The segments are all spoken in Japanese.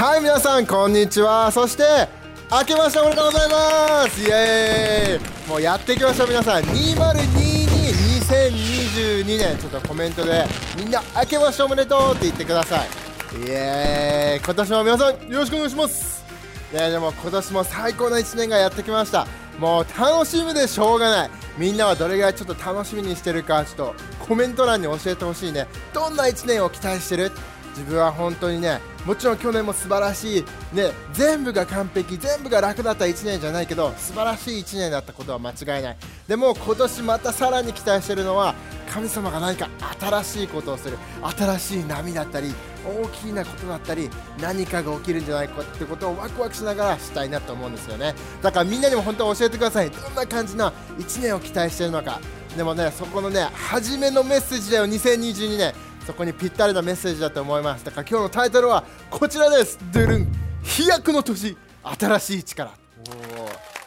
はい皆さんこんにちは。そして明けましておめでとうございます。イエーイ。もうやっていきましょう皆さん。20222022年ちょっとコメントでみんな明けましておめでとうって言ってください。イエーイ。今年も皆さんよろしくお願いします。いやでも今年も最高な1年がやってきました。もう楽しみでしょうがない。みんなはどれぐらいちょっと楽しみにしてるかちょっとコメント欄に教えてほしいね。どんな1年を期待してる？自分は本当にねもちろん去年も素晴らしい、ね、全部が完璧全部が楽だった1年じゃないけど素晴らしい1年だったことは間違いない。でも今年またさらに期待してるのは神様が何か新しいことをする新しい波だったり大きなことだったり何かが起きるんじゃないかってことをワクワクしながらしたいなと思うんですよね。だからみんなにも本当教えてください。どんな感じの1年を期待してるのか。でもねそこのね初めのメッセージだよ。2022年。そこにぴったりなメッセージだと思います。だから今日のタイトルはこちらです。ドゥルン。飛躍の年。新しい力。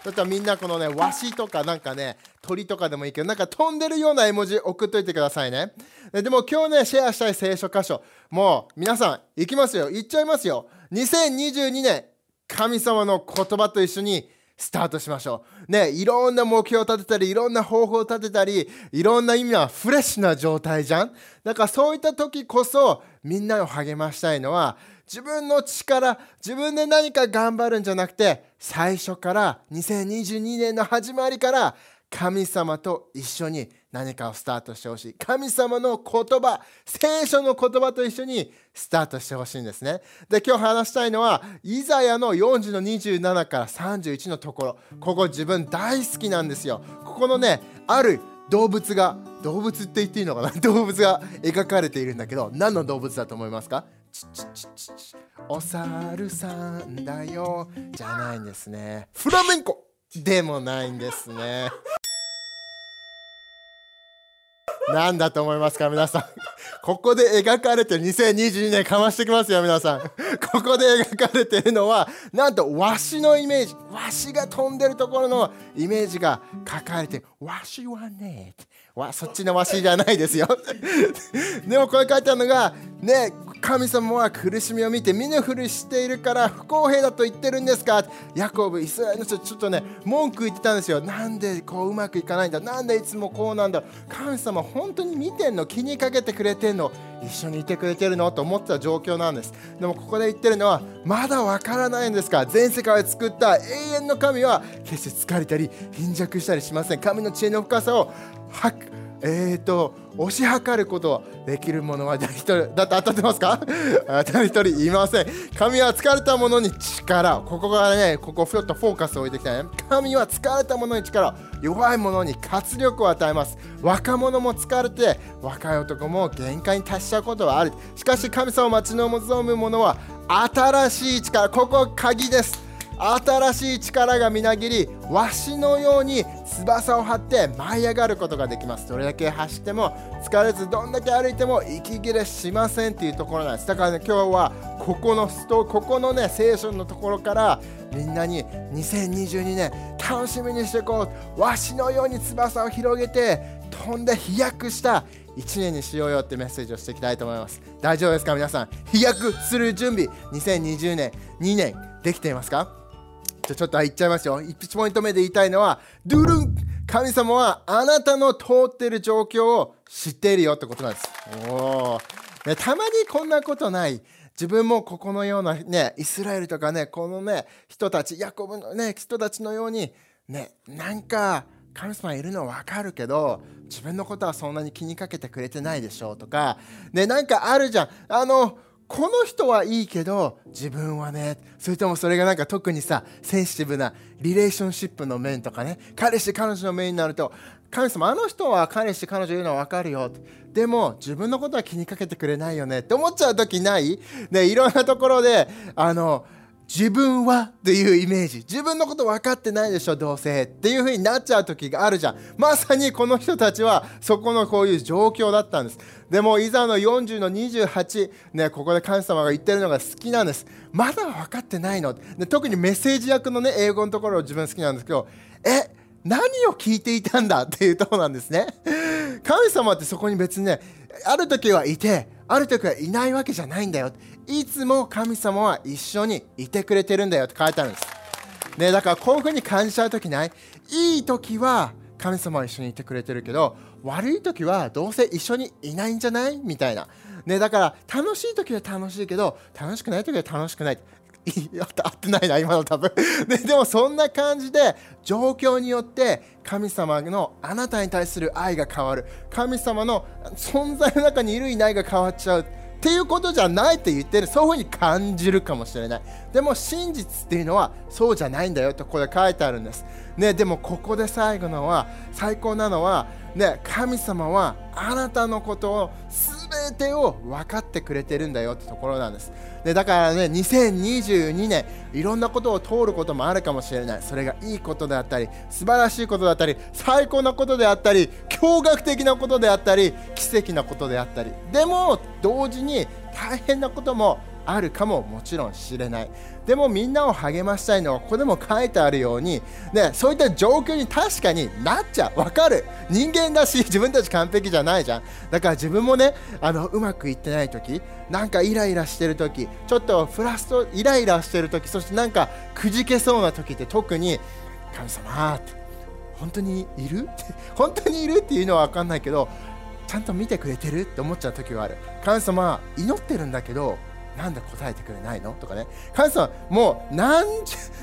だったらみんなこのねワシとかなんかね鳥とかでもいいけどなんか飛んでるような絵文字送っといてくださいね。でも今日ねシェアしたい聖書箇所。もう皆さん行きますよ。行っちゃいますよ。2022年神様の言葉と一緒にスタートしましょう。ね、いろんな目標を立てたり、いろんな方法を立てたり、いろんな意味はフレッシュな状態じゃん？だからそういった時こそ、みんなを励ましたいのは、自分の力、自分で何か頑張るんじゃなくて、最初から2022年の始まりから神様と一緒に何かをスタートしてほしい。神様の言葉、聖書の言葉と一緒にスタートしてほしいんですね。で、今日話したいのは、イザヤの40の27から31のところ。ここ自分大好きなんですよ。ここのね、ある動物が、動物って言っていいのかな？動物が描かれているんだけど、何の動物だと思いますか？チチチチチお猿さんだよじゃないんですねフラメンコでもないんですね何だと思いますか皆さん。ここで描かれてる2022年かましてきますよ皆さん。ここで描かれてるのはなんとわしのイメージ。わしが飛んでるところのイメージが書かれてわしはねわそっちのわしじゃないですよ。でもこれ書いてあるのがね神様は苦しみを見て見ぬふりしているから不公平だと言ってるんですか？ヤコブイスラエルの人ちょっとね文句言ってたんですよ。なんでこううまくいかないんだ？なんでいつもこうなんだ？神様本当に見てんの？気にかけてくれてんの？一緒にいてくれてるの？と思ってた状況なんです。でもここで言ってるのはまだわからないんですか？全世界を作った永遠の神は決して疲れたり貧弱したりしません。神の知恵の深さをえーと、推し量ることできるものは誰一人だって当たってますか？誰一人いません。神は疲れたものに力ここがねここふっとフォーカスを置いてきたね。神は疲れたものに力弱いものに活力を与えます。若者も疲れて若い男も限界に達しちゃうことはある。しかし神様を待ち望むものは新しい力。ここ鍵です。新しい力がみなぎりわしのように翼を張って舞い上がることができます。どれだけ走っても疲れずどんだけ歩いても息切れしませんっていうところなんです。だからね今日はここのストここのね聖書のところからみんなに2022年楽しみにしていこうわしのように翼を広げて飛んで飛躍した1年にしようよってメッセージをしていきたいと思います。大丈夫ですか？皆さん飛躍する準備2020年2年できていますか？じゃちょっと言っちゃいますよ。1ポイント目で言いたいのは、ドゥルン神様はあなたの通ってる状況を知っているよってことなんです。お、たまにこんなことない。自分もここのようなね、イスラエルとかね、このね、人たち、ヤコブのね、人たちのように、ね、なんか神様いるの分かるけど、自分のことはそんなに気にかけてくれてないでしょうとか、ね、なんかあるじゃん。あの、この人はいいけど自分はねそれともそれがなんか特にさセンシティブなリレーションシップの面とかね彼氏彼女の面になると神様あの人は彼氏彼女言うのは分かるよ。でも自分のことは気にかけてくれないよねって思っちゃう時ない？ねいろんなところであの自分はっていうイメージ。自分のこと分かってないでしょどうせっていう風になっちゃう時があるじゃん。まさにこの人たちはそこのこういう状況だったんです。でもいざの40の28ねここで神様が言ってるのが好きなんです。まだ分かってないの。で特にメッセージ役のね英語のところ自分好きなんですけどえ何を聞いていたんだ？っていうとこなんですね。神様ってそこに別にねある時はいてある時はいないわけじゃないんだよ。いつも神様は一緒にいてくれてるんだよって書いてあるんです、ね、だからこういうふうに感じちゃう時ない？いい時は神様は一緒にいてくれてるけど悪い時はどうせ一緒にいないんじゃない？みたいな、ね、だから楽しい時は楽しいけど楽しくない時は楽しくない。合ってないな今の多分。で でもそんな感じで状況によって神様のあなたに対する愛が変わる。神様の存在の中にいるいないが変わっちゃう。っていうことじゃないって言ってる。そういうふうに感じるかもしれない。でも真実っていうのはそうじゃないんだよとここで書いてあるんです。ねでもここで最後のは最高なのはね神様はあなたのことを全てを分かってくれてるんだよってところなんです。でだからね2022年いろんなことを通ることもあるかもしれない。それがいいことであったり素晴らしいことだったり最高なことであったり驚愕的なことであったり奇跡なことであったり。でも同時に大変なこともあるかももちろん知れない。でもみんなを励ましたいのはここでも書いてあるように、ね、そういった状況に確かになっちゃう。分かる。人間だし自分たち完璧じゃないじゃん。だから自分もねあのうまくいってない時なんかイライラしてる時ちょっとフラストイライラしてる時そしてなんかくじけそうな時って特に神様って本当にいる？本当にいるっていうのは分かんないけどちゃんと見てくれてるって思っちゃう時はある。神様祈ってるんだけどなんで答えてくれないの？とかね。神様もう何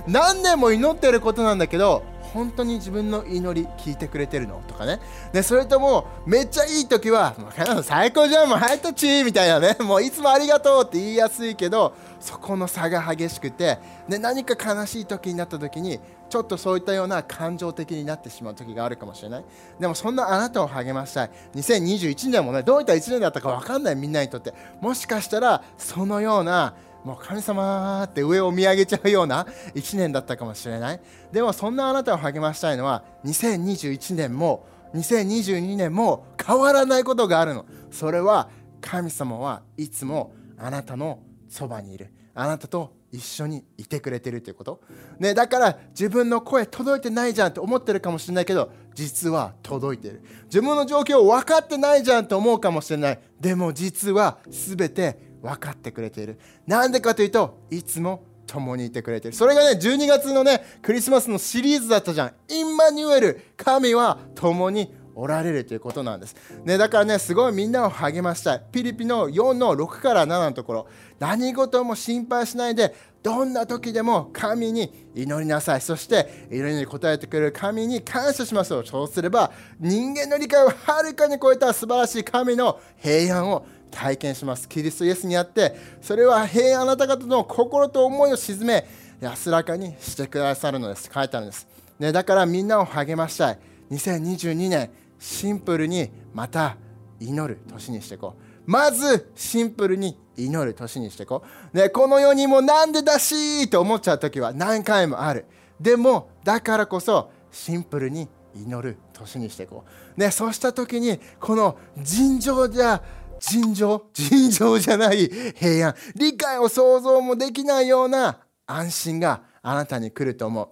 何年も祈ってることなんだけど本当に自分の祈り聞いてくれてるの？とかね。でそれともめっちゃいい時は「最高じゃんもうハイタッチ!」みたいなね。もういつもありがとうって言いやすいけどそこの差が激しくて、ね、何か悲しい時になった時にちょっとそういったような感情的になってしまう時があるかもしれない。でもそんなあなたを励ましたい。2021年もねどういった1年だったか分かんないみんなにとって。もしかしたらそのようなもう神様って上を見上げちゃうような1年だったかもしれない。でもそんなあなたを励ましたいのは2021年も2022年も変わらないことがあるの。それは神様はいつもあなたのそばにいる。あなたと一緒にいてくれてるということ、ね、だから自分の声届いてないじゃんって思ってるかもしれないけど実は届いてる。自分の状況分かってないじゃんと思うかもしれない。でも実は全て分かってくれている。なんでかというといつも共にいてくれてる。それがね12月のねクリスマスのシリーズだったじゃん。インマニュエル神は共におられるということなんです、ね、だからねすごいみんなを励ましたい。ピリピの4の6から7のところ。何事も心配しないでどんな時でも神に祈りなさい。そして祈りに応えてくれる神に感謝しましょうそうすれば人間の理解をはるかに超えた素晴らしい神の平安を体験します。キリストイエスにあってそれは平安あなた方の心と思いを鎮め安らかにしてくださるのです。書いてあるんです、ね、だからみんなを励ましたい。2022年シンプルにまた祈る年にしていこう。まずシンプルに祈る年にしていこう、ね、この世にもなんでだしと思っちゃう時は何回もある。でもだからこそシンプルに祈る年にしていこう、ね、そうした時にこの尋常じゃ尋常？尋常じゃない。平安。理解を想像もできないような安心があなたに来ると思う。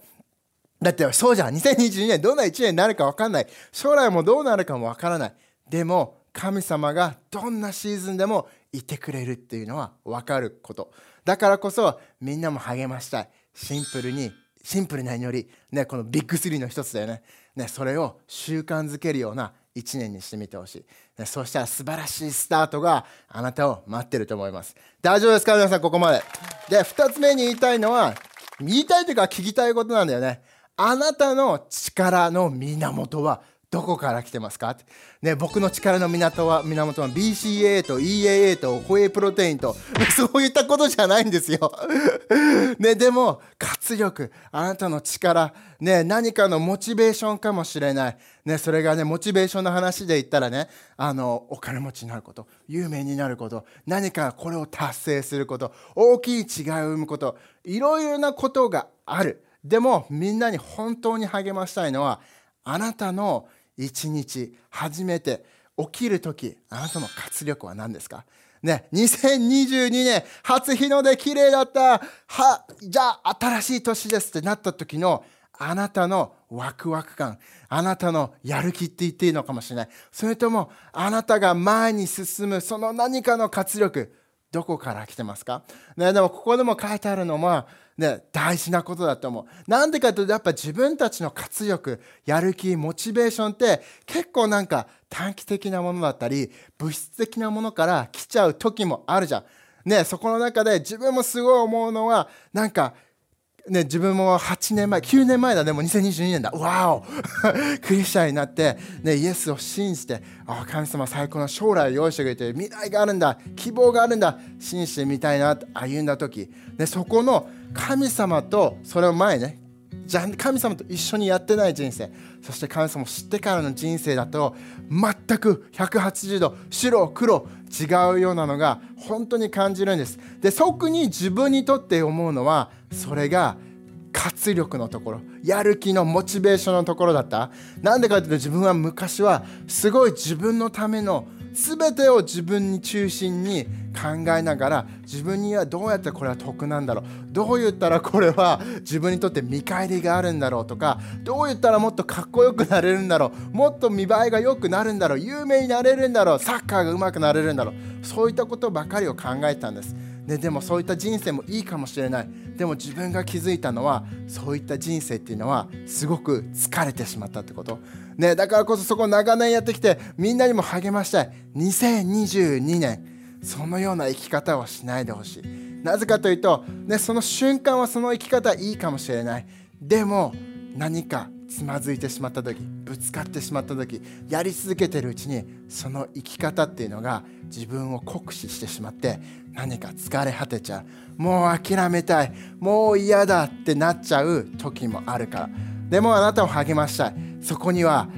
だってそうじゃん。2022年どんな1年になるか分かんない。将来もどうなるかも分からない。でも神様がどんなシーズンでもいてくれるっていうのは分かること。だからこそみんなも励ましたい。シンプルにシンプルな祈り、ね、このビッグスリーの一つだよね。ねそれを習慣づけるような1年にしてみてほしい、そうしたら素晴らしいスタートがあなたを待ってると思います。大丈夫ですか？皆さんここまで。で2つ目に言いたいのは言いたいというか聞きたいことなんだよね。あなたの力の源はどこから来てますか？ね、僕の力の源は源は BCA と EAA とホエイプロテインと そういったことじゃないんですよ。ね、でも活力あなたの力、ね、何かのモチベーションかもしれない、ね、それがねモチベーションの話で言ったらねあのお金持ちになること有名になること何かこれを達成すること大きい違いを生むこといろいろなことがある。でもみんなに本当に励ましたいのはあなたの一日初めて起きる時あなたの活力は何ですか？ね、2022年初日の出綺麗だったはじゃあ新しい年ですってなった時のあなたのワクワク感あなたのやる気って言っていいのかもしれない。それともあなたが前に進むその何かの活力どこから来てますか、ね、でもここでも書いてあるのは、ね、大事なことだと思う。なんでかというとやっぱ自分たちの活力、やる気、モチベーションって結構なんか短期的なものだったり物質的なものから来ちゃう時もあるじゃん。ね、そこの中で自分もすごい思うのはなんかね、自分も8年前、9年前だね、もう2022年だ。わお クリスチャーになって、ね、イエスを信じて、あ神様最高の将来を用意してくれて、未来があるんだ、希望があるんだ、信じてみたいなと歩んだ時、ね、そこの神様と、それを前ね、じゃ神様と一緒にやってない人生。そして神様を知ってからの人生だと全く180度白黒違うようなのが本当に感じるんです。で特に自分にとって思うのはそれが活力のところ。やる気のモチベーションのところだった。なんでかというと自分は昔はすごい自分のための全てを自分に中心に考えながら自分にはどうやってこれは得なんだろう。どう言ったらこれは自分にとって見返りがあるんだろうとかどう言ったらもっとかっこよくなれるんだろう。もっと見栄えが良くなるんだろう。有名になれるんだろう。サッカーが上手くなれるんだろう。そういったことばかりを考えたんです。ね、でもそういった人生もいいかもしれない。でも自分が気づいたのはそういった人生っていうのはすごく疲れてしまったってこと、ね、だからこそそこ長年やってきてみんなにも励ましたい。2022年そのような生き方をしないでほしい。なぜかというと、ね、その瞬間はその生き方いいかもしれない。でも何かつまずいてしまった時ぶつかってしまった時やり続けてるうちにその生き方っていうのが自分を酷使してしまって何か疲れ果てちゃう。もう諦めたい。もう嫌だってなっちゃう時もあるから。でもあなたを励ましたい。そこには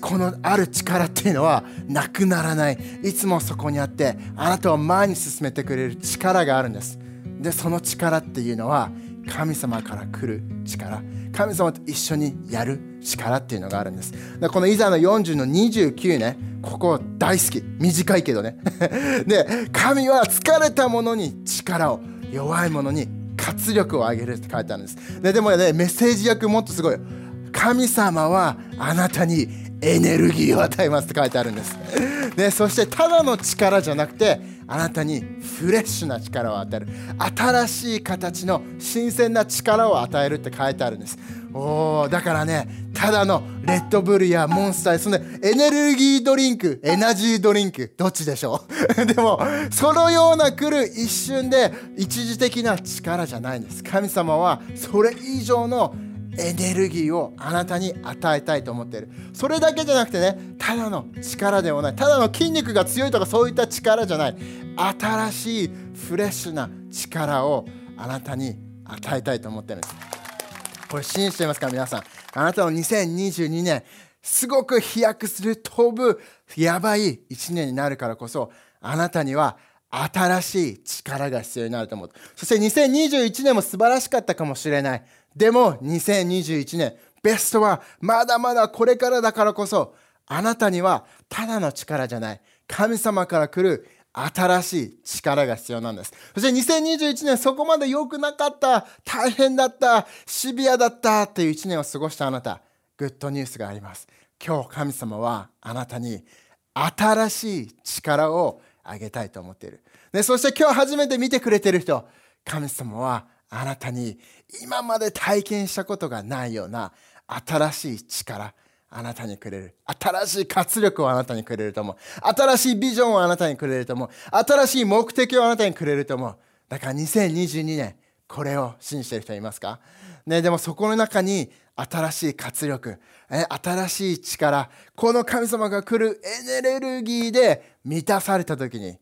このある力っていうのはなくならない。いつもそこにあってあなたを前に進めてくれる力があるんです。でその力っていうのは神様から来る力神様と一緒にやる力っていうのがあるんです。このイザの40の29ねここ大好き短いけどね。で神は疲れた者に力を弱い者に活力を上げるって書いてあるんです。ででもねメッセージ役もっとすごい。神様はあなたにエネルギーを与えますって書いてあるんです、ね、そしてただの力じゃなくてあなたにフレッシュな力を与える。新しい形の新鮮な力を与えるって書いてあるんです。おだからねただのレッドブルやモンスターそのエネルギードリンクエナジードリンクどっちでしょう？でもそのような来る一瞬で一時的な力じゃないんです。神様はそれ以上のエネルギーをあなたに与えたいと思っている。それだけじゃなくてねただの力でもない。ただの筋肉が強いとかそういった力じゃない。新しいフレッシュな力をあなたに与えたいと思ってるんです。これ信じてますか皆さん。あなたの2022年すごく飛躍する飛ぶやばい1年になるからこそあなたには新しい力が必要になると思うそして2021年も素晴らしかったかもしれない。でも2021年ベストはまだまだこれからだからこそあなたにはただの力じゃない。神様から来る新しい力が必要なんです。そして2021年そこまで良くなかった大変だったシビアだったという1年を過ごしたあなたグッドニュースがあります。今日神様はあなたに新しい力をあげたいと思っている、ね、そして今日初めて見てくれている人神様はあなたに今まで体験したことがないような新しい力あなたにくれる。新しい活力をあなたにくれると思う。新しいビジョンをあなたにくれると思う。新しい目的をあなたにくれると思う。だから2022年これを信じてる人いますか、ね、でもそこの中に新しい活力新しい力この神様が来るエネルギーで満たされた時に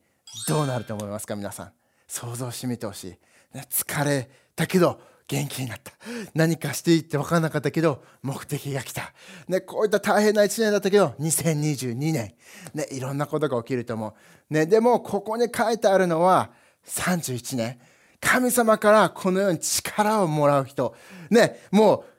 どうなると思いますか？皆さん。想像してみてほしい。疲れたけど元気になった。何かしていいって分からなかったけど目的が来た、ね、こういった大変な1年だったけど2022年、ね、いろんなことが起きると思う、ね、でもここに書いてあるのは31年。神様からこのように力をもらう人。ねもう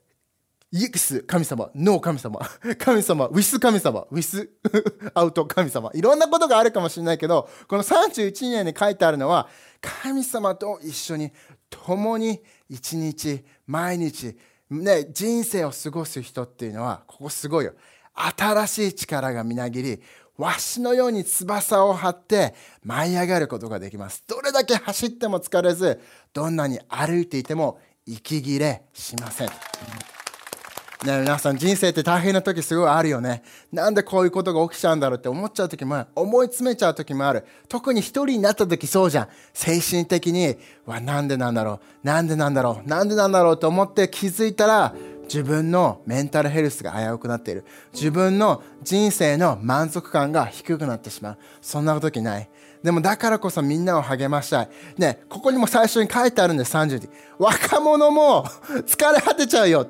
イエス神様、ノー神様、神様、ウィス神様、ウィス アウト神様。いろんなことがあるかもしれないけど、この31年に書いてあるのは、神様と一緒に共に一日毎日ね、人生を過ごす人っていうのはここすごいよ新しい力がみなぎりわしのように翼を張って舞い上がることができますどれだけ走っても疲れずどんなに歩いていても息切れしませんね、皆さん人生って大変な時すごいあるよね。なんでこういうことが起きちゃうんだろうって思っちゃう時もある。思い詰めちゃう時もある。特に一人になった時そうじゃん。精神的に、わ、なんでなんだろう。なんでなんだろう。なんでなんだろうと思って気づいたら、自分のメンタルヘルスが危うくなっている。自分の人生の満足感が低くなってしまう。そんな時ない。でもだからこそみんなを励ましたい。ね、ここにも最初に書いてあるんです、30時。若者も 疲れ果てちゃうよ。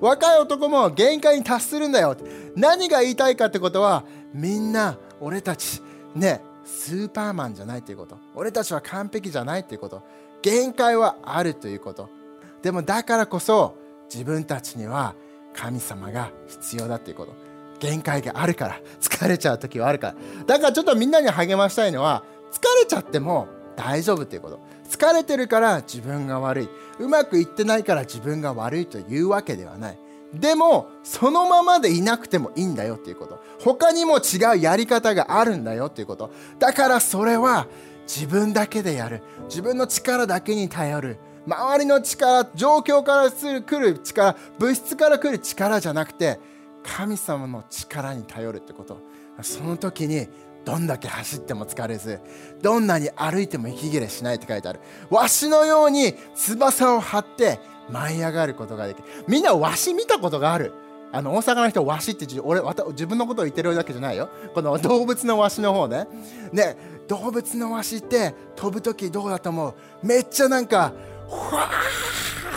若い男も限界に達するんだよ。何が言いたいかってことは、みんな、俺たち、ね、スーパーマンじゃないっていうこと。俺たちは完璧じゃないっていうこと。限界はあるということ。でもだからこそ、自分たちには神様が必要だっていうこと。限界があるから疲れちゃう時はあるから。だからちょっとみんなに励ましたいのは疲れちゃっても大丈夫っていうこと。疲れてるから自分が悪い。うまくいってないから自分が悪いというわけではない。でもそのままでいなくてもいいんだよっていうこと。他にも違うやり方があるんだよっていうこと。だからそれは自分だけでやる。自分の力だけに頼る。周りの力状況から来る力物質から来る力じゃなくて神様の力に頼るってこと。その時にどんだけ走っても疲れずどんなに歩いても息切れしないって書いてある。わしのように翼を張って舞い上がることができる。みんなわし見たことがある。あの大阪の人わしって俺自分のことを言ってるだけじゃないよ。この動物のわしの方ね。ね動物のわしって飛ぶ時どうだと思う？めっちゃなんかふわ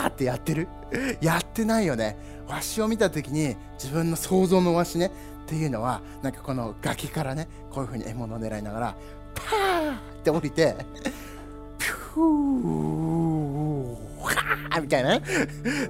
ーってやってる？やってないよね。わしを見た時に自分の想像のわしね。っていうのはなんかこの崖からねこういうふうに獲物を狙いながらパーって降りてピューはーみたいな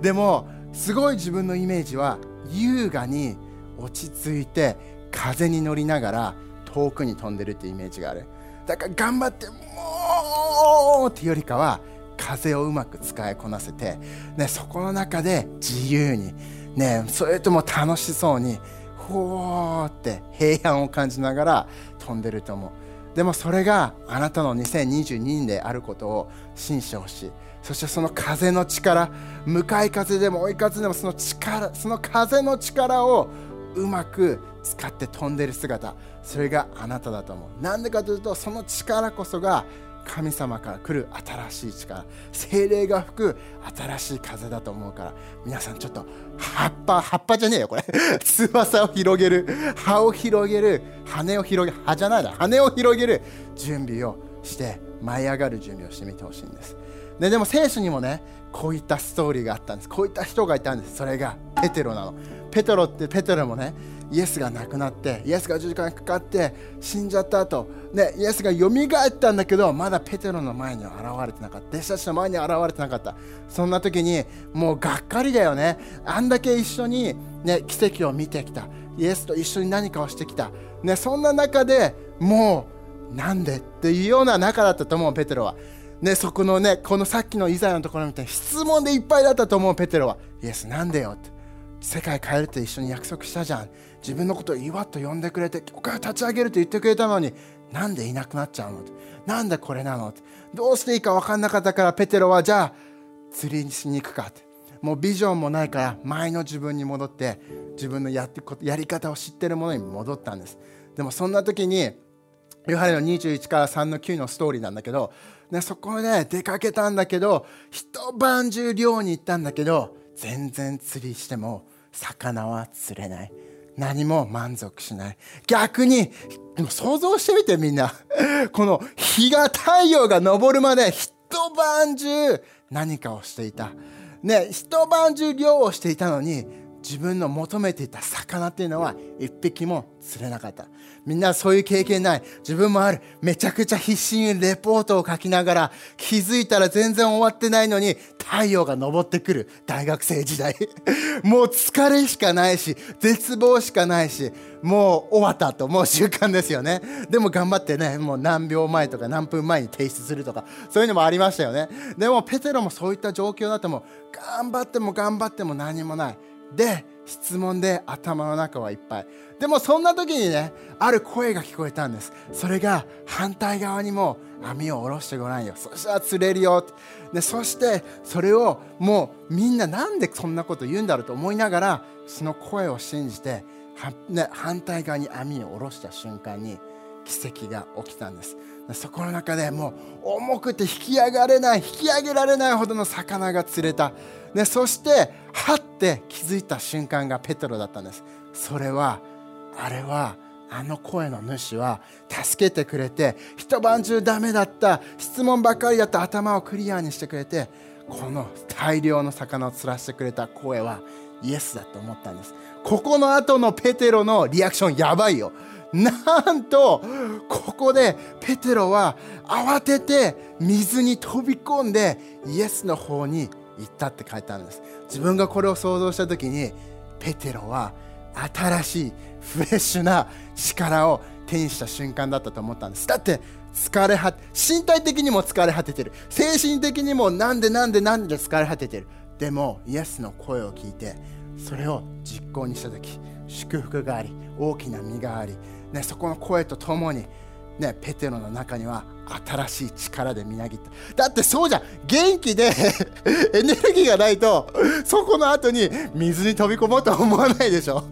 でもすごい自分のイメージは優雅に落ち着いて風に乗りながら遠くに飛んでるってイメージがある。だから頑張ってもうっていうよりかは風をうまく使いこなせて、ね、そこの中で自由に、ね、それとも楽しそうにほーって平安を感じながら飛んでると思う。でもそれがあなたの2022年であることを信じてほしい。そしてその風の力向かい風でも追い風でもその力その風の力をうまく使って飛んでる姿。それがあなただと思う。なんでかというとその力こそが神様から来る新しい力精霊が吹く新しい風だと思うから皆さんちょっと葉っぱ葉っぱじゃねえよこれ。翼を広げる葉を広げる羽を広げ葉じゃないな羽を広げる準備をして舞い上がる準備をしてみてほしいんです。ででも聖書にもねこういったストーリーがあったんです。こういった人がいたんです。それがペテロなの。ペテロってペテロもねイエスが亡くなってイエスが十字架にかかって死んじゃった後、ねイエスがよみがえったんだけどまだペテロの前には現れてなかった弟子たちの前に現れてなかったそんな時にもうがっかりだよねあんだけ一緒に、ね、奇跡を見てきたイエスと一緒に何かをしてきた、ね、そんな中でもうなんでっていうような仲だったと思うペテロは。ね、そこのね、このさっきのイザヤのところみたいに質問でいっぱいだったと思うペテロは。イエスなんでよって。世界変えるって一緒に約束したじゃん。自分のことを岩と呼んでくれて教会を立ち上げると言ってくれたのになんでいなくなっちゃうの？なんでこれなの？どうしていいか分かんなかったからペテロはじゃあ釣りにしに行くかって。もうビジョンもないから前の自分に戻って自分のやってやり方を知ってるものに戻ったんです。でもそんな時にヨハネの21から3の9のストーリーなんだけど、ね、そこで出かけたんだけど一晩中漁に行ったんだけど全然釣りしても魚は釣れない。何も満足しない。逆に想像してみてみんな。この日が太陽が昇るまで一晩中何かをしていた。ね一晩中漁をしていたのに自分の求めていた魚っていうのは一匹も釣れなかった。みんなそういう経験ない。自分もある。めちゃくちゃ必死にレポートを書きながら気づいたら全然終わってないのに太陽が昇ってくる。大学生時代。もう疲れしかないし絶望しかないしもう終わったと。もう習慣ですよね。でも頑張ってねもう何秒前とか何分前に提出するとかそういうのもありましたよね。でもペテロもそういった状況だとも頑張っても頑張っても何もない。で質問で頭の中はいっぱい。でもそんな時にねある声が聞こえたんです。それが反対側にも網を下ろしてごらんよ。そしたら釣れるよでそしてそれをもうみんななんでそんなこと言うんだろうと思いながらその声を信じてね、反対側に網を下ろした瞬間に奇跡が起きたんです。そこの中でもう重くて引き上がれない引き上げられないほどの魚が釣れた。でそしてはって気づいた瞬間がペトロだったんです。それはあれはあの声の主は助けてくれて一晩中ダメだった質問ばかりだった頭をクリアにしてくれてこの大量の魚を釣らせてくれた声はイエスだと思ったんです。ここの後のペテロのリアクションやばいよ。なんとここでペテロは慌てて水に飛び込んでイエスの方に行ったって書いてあるんです。自分がこれを想像した時にペテロは新しいフレッシュな力を手にした瞬間だったと思ったんです。だって疲れ果て身体的にも疲れ果ててる。精神的にもなんでなんでなんで疲れ果ててる。でもイエスの声を聞いてそれを実行にした時祝福があり大きな実があり、ね、そこの声とともに、ね、ペテロの中には新しい力でみなぎった。だってそうじゃん。元気で エネルギーがないとそこの後に水に飛び込もうとは思わないでしょ。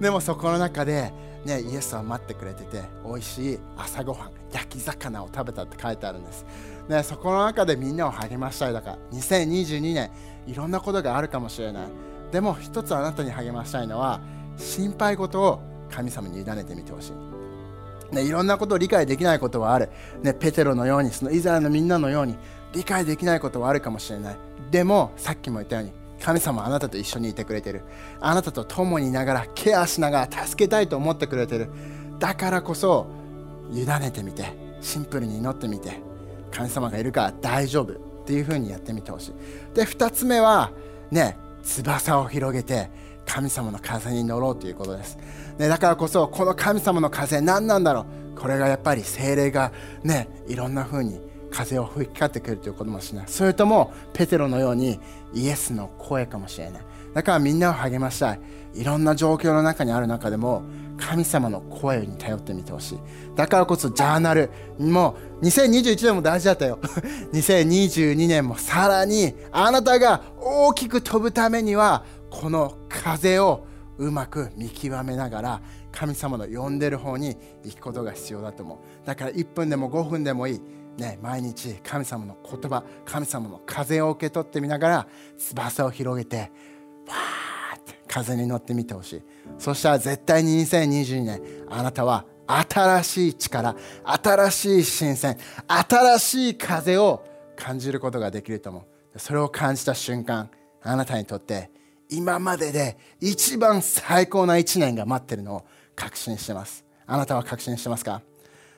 でもそこの中で、ね、イエスは待ってくれてて美味しい朝ごはん焼き魚を食べたって書いてあるんです、ね、そこの中でみんなを励ましたいだから2022年いろんなことがあるかもしれない。でも一つあなたに励ましたいのは心配事を神様に委ねてみてほしい、ね、いろんなことを理解できないことはある、ね、ペテロのようにそのイザヤのみんなのように理解できないことはあるかもしれない。でもさっきも言ったように神様はあなたと一緒にいてくれてる。あなたと共にいながらケアしながら助けたいと思ってくれてる。だからこそ委ねてみてシンプルに祈ってみて神様がいるから大丈夫っていうふうにやってみてほしい。で2つ目はね翼を広げて神様の風に乗ろうということです、ね、だからこそこの神様の風何なんだろう。これがやっぱり精霊がねいろんな風に風を吹きかってくるということもしない。それともペテロのようにイエスの声かもしれない。だからみんなを励ましたい。いろんな状況の中にある中でも神様の声に頼ってみてほしい。だからこそジャーナルもう2021年も大事だったよ。2022年もさらにあなたが大きく飛ぶためにはこの風をうまく見極めながら神様の呼んでる方に行くことが必要だと思う。だから1分でも5分でもいい。ね、毎日神様の言葉神様の風を受け取ってみながら翼を広げて風に乗ってみてほしい。そしたら絶対に2022年あなたは新しい力新しい新鮮新しい風を感じることができると思う。それを感じた瞬間あなたにとって今までで一番最高な1年が待ってるのを確信してます。あなたは確信してますか？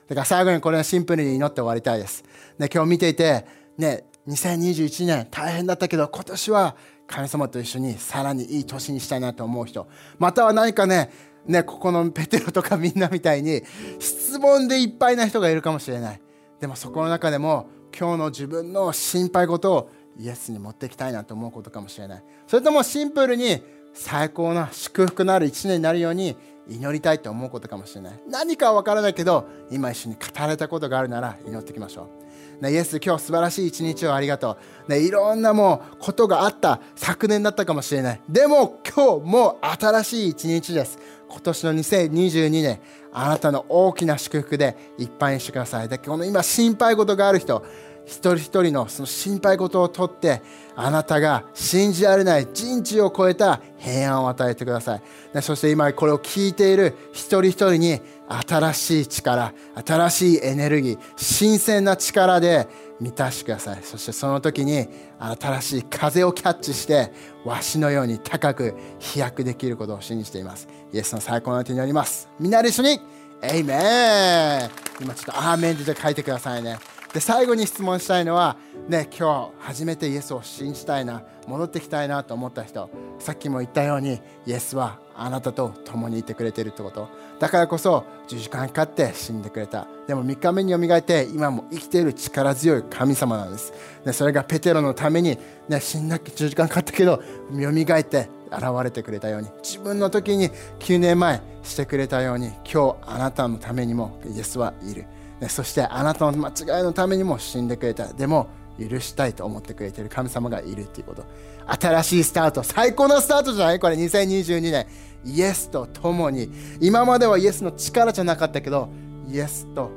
だから最後にこれはシンプルに祈って終わりたいです。ね、今日見ていて、ね、2021年大変だったけど今年は神様と一緒にさらにいい年にしたいなと思う人。または何かねねここのペテロとかみんなみたいに質問でいっぱいな人がいるかもしれない。でもそこの中でも今日の自分の心配事をイエスに持っていきたいなと思うことかもしれない。それともシンプルに最高な祝福のある1年になるように祈りたいと思うことかもしれない。何かは分からないけど今一緒に語られたことがあるなら祈っていきましょう、ね、イエス今日素晴らしい一日をありがとう、ね、いろんなもうことがあった昨年だったかもしれない。でも今日も新しい一日です。今年の2022年あなたの大きな祝福でいっぱいにしてください。でこの今心配事がある人一人一人のその心配事をとってあなたが信じられない人知を超えた平安を与えてください。そして今これを聞いている一人一人に新しい力新しいエネルギー新鮮な力で満たしてください。そしてその時に新しい風をキャッチしてわしのように高く飛躍できることを信じています。イエスの最高の手によります。みんなで一緒にエイメン。今ちょっとアーメンで書いてくださいね。で最後に質問したいのはね今日初めてイエスを信じたいな戻ってきたいなと思った人さっきも言ったようにイエスはあなたと共にいてくれてるってこと。だからこそ10時間かかって死んでくれた。でも3日目によみがえって今も生きている力強い神様なんです、でそれがペテロのために、ね、死んだ10時間かかったけどよみがえって現れてくれたように。自分の時に9年前してくれたように今日あなたのためにもイエスはいる、そしてあなたの間違いのためにも死んでくれたでも許したいと思ってくれている神様がいるっていうこと。新しいスタート。最高のスタートじゃない？これ2022年。イエスと共に。今まではイエスの力じゃなかったけどイエスと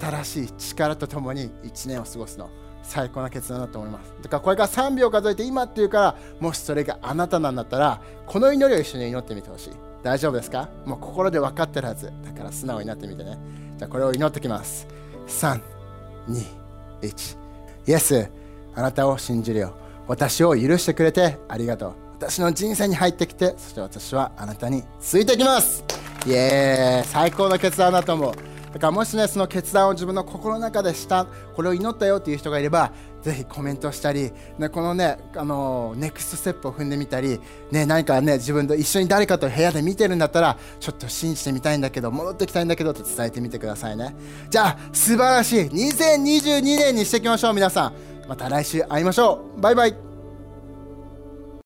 新しい力と共に1年を過ごすの最高な決断だと思います。だからこれから3秒数えて今っていうからもしそれがあなたなんだったらこの祈りを一緒に祈ってみてほしい。大丈夫ですか？もう心で分かってるはず。だから素直になってみてね。じゃあこれを祈ってきます。321イエスあなたを信じるよ。私を許してくれてありがとう。私の人生に入ってきてそして私はあなたについていきます。イエーイ。最高の決断だと思う。だからもしねその決断を自分の心の中でしたこれを祈ったよっていう人がいればぜひコメントしたり、ね、このねあのネクストステップを踏んでみたり、ね、何かね自分と一緒に誰かと部屋で見てるんだったらちょっと信じてみたいんだけど戻ってきたいんだけどって伝えてみてくださいね。じゃあ素晴らしい2022年にしていきましょう皆さん。また来週会いましょう。バイバイ。